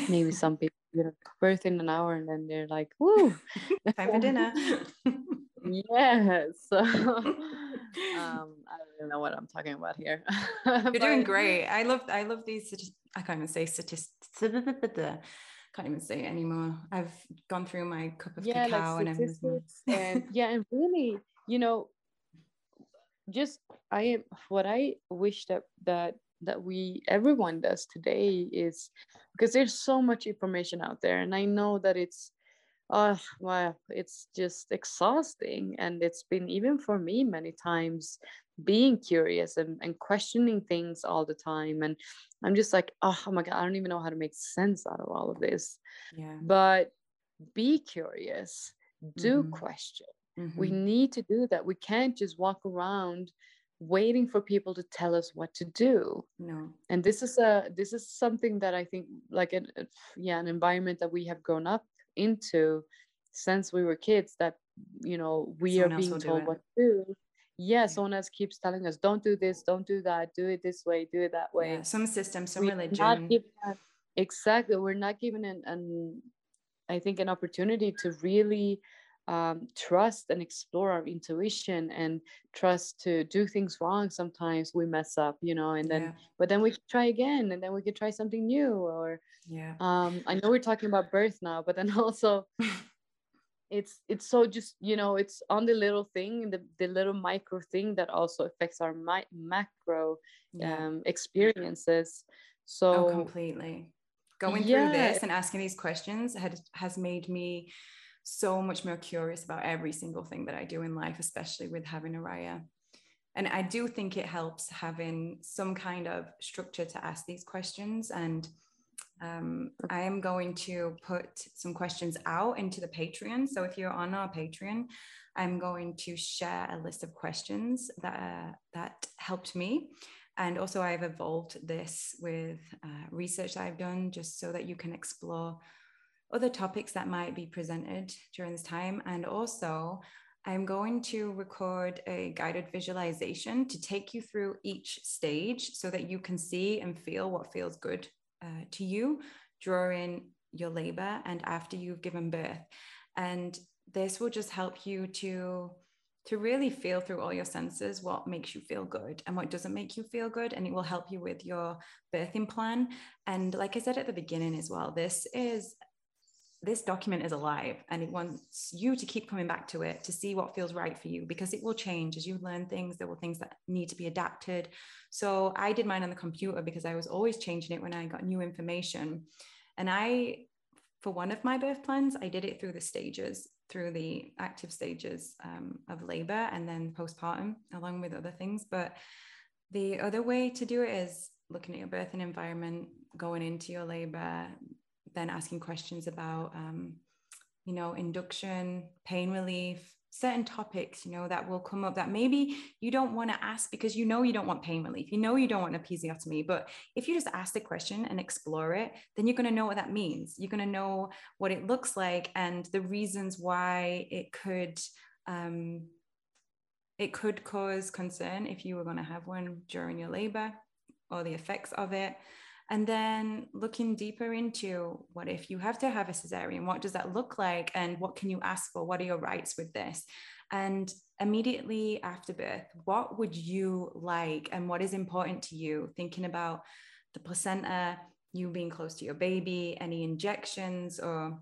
S1: Maybe some people get birth in an hour and then they're like, woo,
S2: time for dinner.
S1: yeah. So um, I don't know what I'm talking about here.
S2: You're but, doing great. I love I love these I can't even say statistics can't even say it anymore. I've gone through my cup of yeah, cacao like and everything.
S1: and yeah, and really, you know, just I am what I wish that that that we everyone does today is because there's so much information out there, and I know that it's oh well it's just exhausting and it's been even for me many times being curious and, and questioning things all the time and i'm just like oh, oh my god i don't even know how to make sense out of all of this.
S2: Yeah.
S1: But be curious do mm-hmm. question. Mm-hmm. we need to do that. We can't just walk around waiting for people to tell us what to do.
S2: No.
S1: And this is a this is something that i think like an yeah an environment that we have grown up into since we were kids that you know we someone are being told what to do. Yeah, yeah, someone else keeps telling us don't do this don't do that do it this way do it that way. Yeah,
S2: some system some we're religion. given,
S1: exactly we're not given an, an i think an opportunity to really um, trust and explore our intuition and trust to do things wrong sometimes we mess up you know and then yeah. but then we try again and then we could try something new or
S2: yeah
S1: um i know we're talking about birth now but then also it's it's so just you know it's on the little thing the, the little micro thing that also affects our mi- macro yeah. um experiences so
S2: oh, completely going yeah. through this and asking these questions had, has made me so much more curious about every single thing that I do in life, especially with having a Raya. And I do think it helps having some kind of structure to ask these questions. And um, I am going to put some questions out into the Patreon. So if you're on our Patreon, I'm going to share a list of questions that uh, that helped me. And also, I've evolved this with uh, research I've done just so that you can explore other topics that might be presented during this time. And also, I'm going to record a guided visualization to take you through each stage so that you can see and feel what feels good uh, to you during your labor and after you've given birth. And this will just help you to to really feel through all your senses what makes you feel good and what doesn't make you feel good and it will help you with your birthing plan and like i said at the beginning as well this is this document is alive and it wants you to keep coming back to it to see what feels right for you because it will change as you learn things. There will things that need to be adapted. So i did mine on the computer because i was always changing it when i got new information. And i for one of my birth plans i did it through the stages through the active stages um, of labor and then postpartum along with other things. But the other way to do it is looking at your birthing environment going into your labor then asking questions about, um, you know, induction, pain relief, certain topics, you know, that will come up that maybe you don't want to ask because you know you don't want pain relief, you know you don't want an episiotomy. But if you just ask the question and explore it, then you're going to know what that means. You're going to know what it looks like and the reasons why it could. Um, it could cause concern if you were going to have one during your labor or the effects of it. And then looking deeper into what if you have to have a cesarean, what does that look like? And what can you ask for? What are your rights with this? And immediately after birth, what would you like and what is important to you? Thinking about the placenta, you being close to your baby, any injections or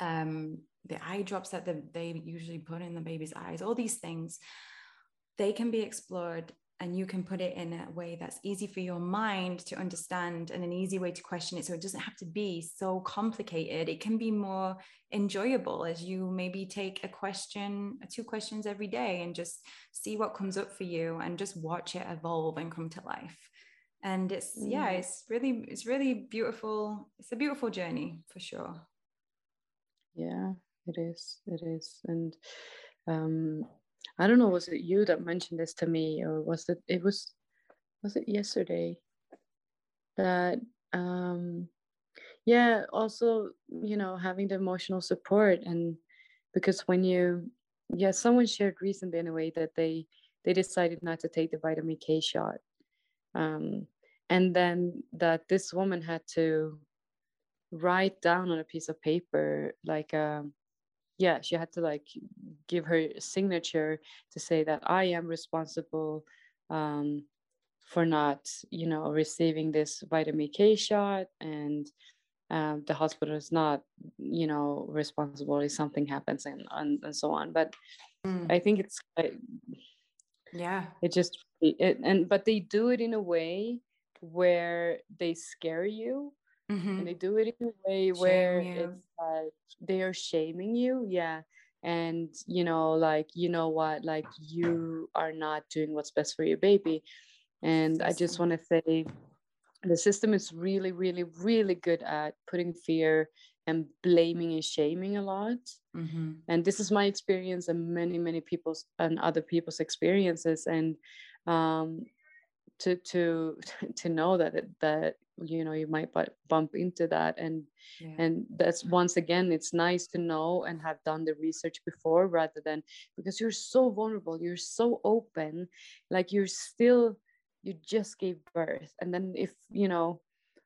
S2: um, the eye drops that the, they usually put in the baby's eyes, all these things, they can be explored and you can put it in a way that's easy for your mind to understand and an easy way to question it so it doesn't have to be so complicated. It can be more enjoyable as you maybe take a question two questions every day and just see what comes up for you and just watch it evolve and come to life. And it's mm. yeah it's really it's really beautiful. It's a beautiful journey for sure.
S1: Yeah it is it is. And um I don't know, was it you that mentioned this to me, or was it it was was it yesterday that um yeah also you know having the emotional support and because when you yeah someone shared recently in a way that they they decided not to take the vitamin k shot um, and then that this woman had to write down on a piece of paper like um, yeah she had to like give her signature to say that i am responsible um, for not you know receiving this vitamin k shot and um, the hospital is not you know responsible if something happens and and, and so on but mm. i think it's like,
S3: yeah
S1: it just it, and but they do it in a way where they scare you mm-hmm. and they do it in a way Shame where you. it's like they are shaming you yeah and you know like you know what like you are not doing what's best for your baby and i just want to say the system is really really really good at putting fear and blaming and shaming a lot mm-hmm. and this is my experience and many many people's and other people's experiences and um, to to to know that that you know you might bump into that and yeah. and that's once again it's nice to know and have done the research before rather than because you're so vulnerable you're so open like you're still you just gave birth. And then if you know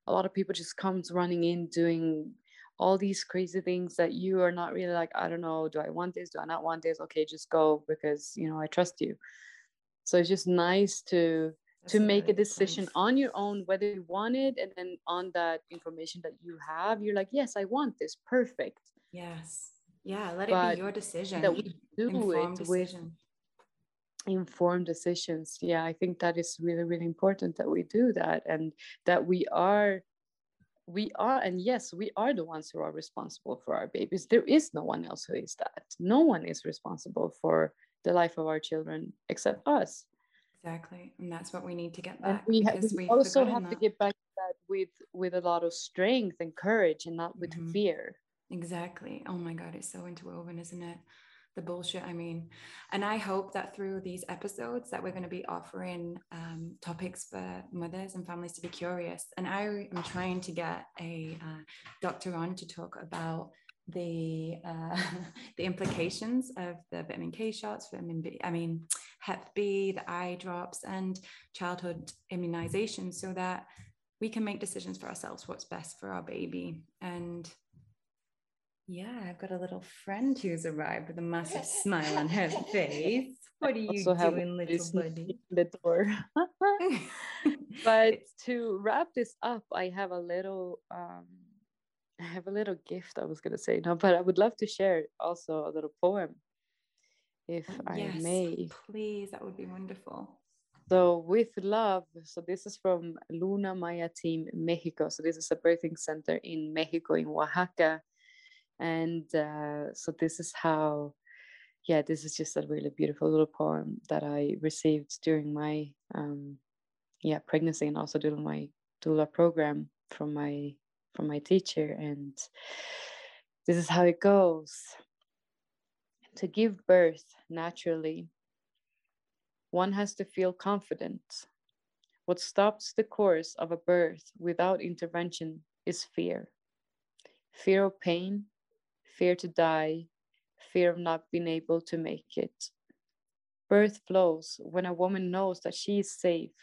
S1: a lot of people just comes running in doing all these crazy things that you are not really like i don't know do i want this? Do i not want this? Okay just go because you know i trust you. So it's just nice to That's to make a decision point. on your own whether you want it and then on that information that you have you're like yes i want this. Perfect.
S3: Yes. Yeah let but it be your decision.
S1: that we do Informed it decision. with informed decisions. Yeah i think that is really really important that we do that and that we are we are and yes we are the ones who are responsible for our babies. There is no one else who is that. No one is responsible for the life of our children except us
S3: exactly and that's what we need to get back
S1: and we, ha- we also have that. to get back to that with with a lot of strength and courage and not with mm-hmm. fear
S3: exactly oh my god it's so interwoven isn't it the bullshit i mean and i hope that through these episodes that we're going to be offering um, topics for mothers and families to be curious and i am trying to get a uh, doctor on to talk about the uh, the implications of the vitamin K shots, vitamin B, I mean Hep B, the eye drops, and childhood immunization, so that we can make decisions for ourselves what's best for our baby. And yeah, I've got a little friend who's arrived with a massive smile on her face. What are you doing, little buddy?
S1: Door. but to wrap this up, I have a little um, I have a little gift I was gonna say no, but I would love to share also a little poem, if yes, I may.
S3: Please, that would be wonderful.
S1: So with love, so this is from Luna Maya Team Mexico. So this is a birthing center in Mexico in Oaxaca and uh, so this is how yeah this is just a really beautiful little poem that i received during my um, yeah pregnancy and also during my doula program from my from my teacher and this is how it goes. To give birth naturally one has to feel confident. What stops the course of a birth without intervention is fear. Fear of pain fear to die, fear of not being able to make it. Birth flows when a woman knows that she is safe,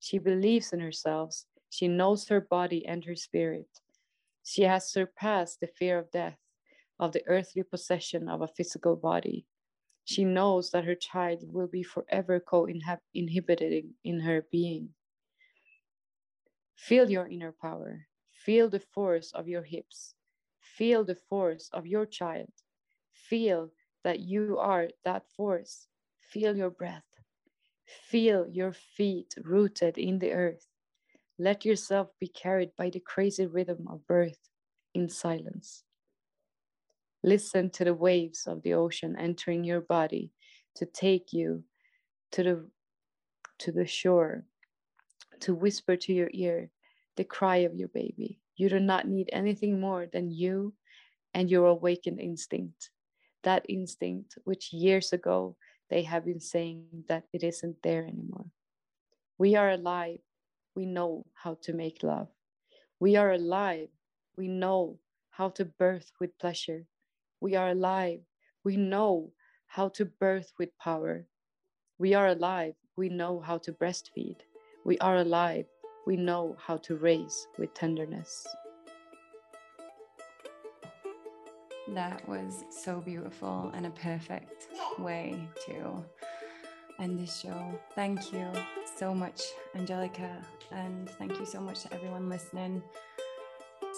S1: she believes in herself, she knows her body and her spirit. She has surpassed the fear of death, of the earthly possession of a physical body. She knows that her child will be forever co inhibiting in her being. Feel your inner power. Feel the force of your hips. Feel the force of your child. Feel that you are that force. Feel your breath. Feel your feet rooted in the earth. Let yourself be carried by the crazy rhythm of birth in silence. Listen to the waves of the ocean entering your body to take you to the, to the shore, to whisper to your ear the cry of your baby. You do not need anything more than you and your awakened instinct. That instinct, which years ago they have been saying that it isn't there anymore. We are alive. We know how to make love. We are alive. We know how to birth with pleasure. We are alive. We know how to birth with power. We are alive. We know how to breastfeed. We are alive. We know how to raise with tenderness.
S2: That was so beautiful and a perfect way to end this show. Thank you so much, Angelica, and thank you so much to everyone listening.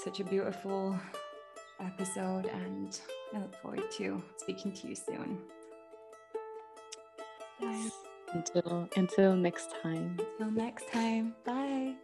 S2: Such a beautiful episode, and I look forward to speaking to you soon.
S1: Bye. Until until next time.
S2: Until next time. Bye.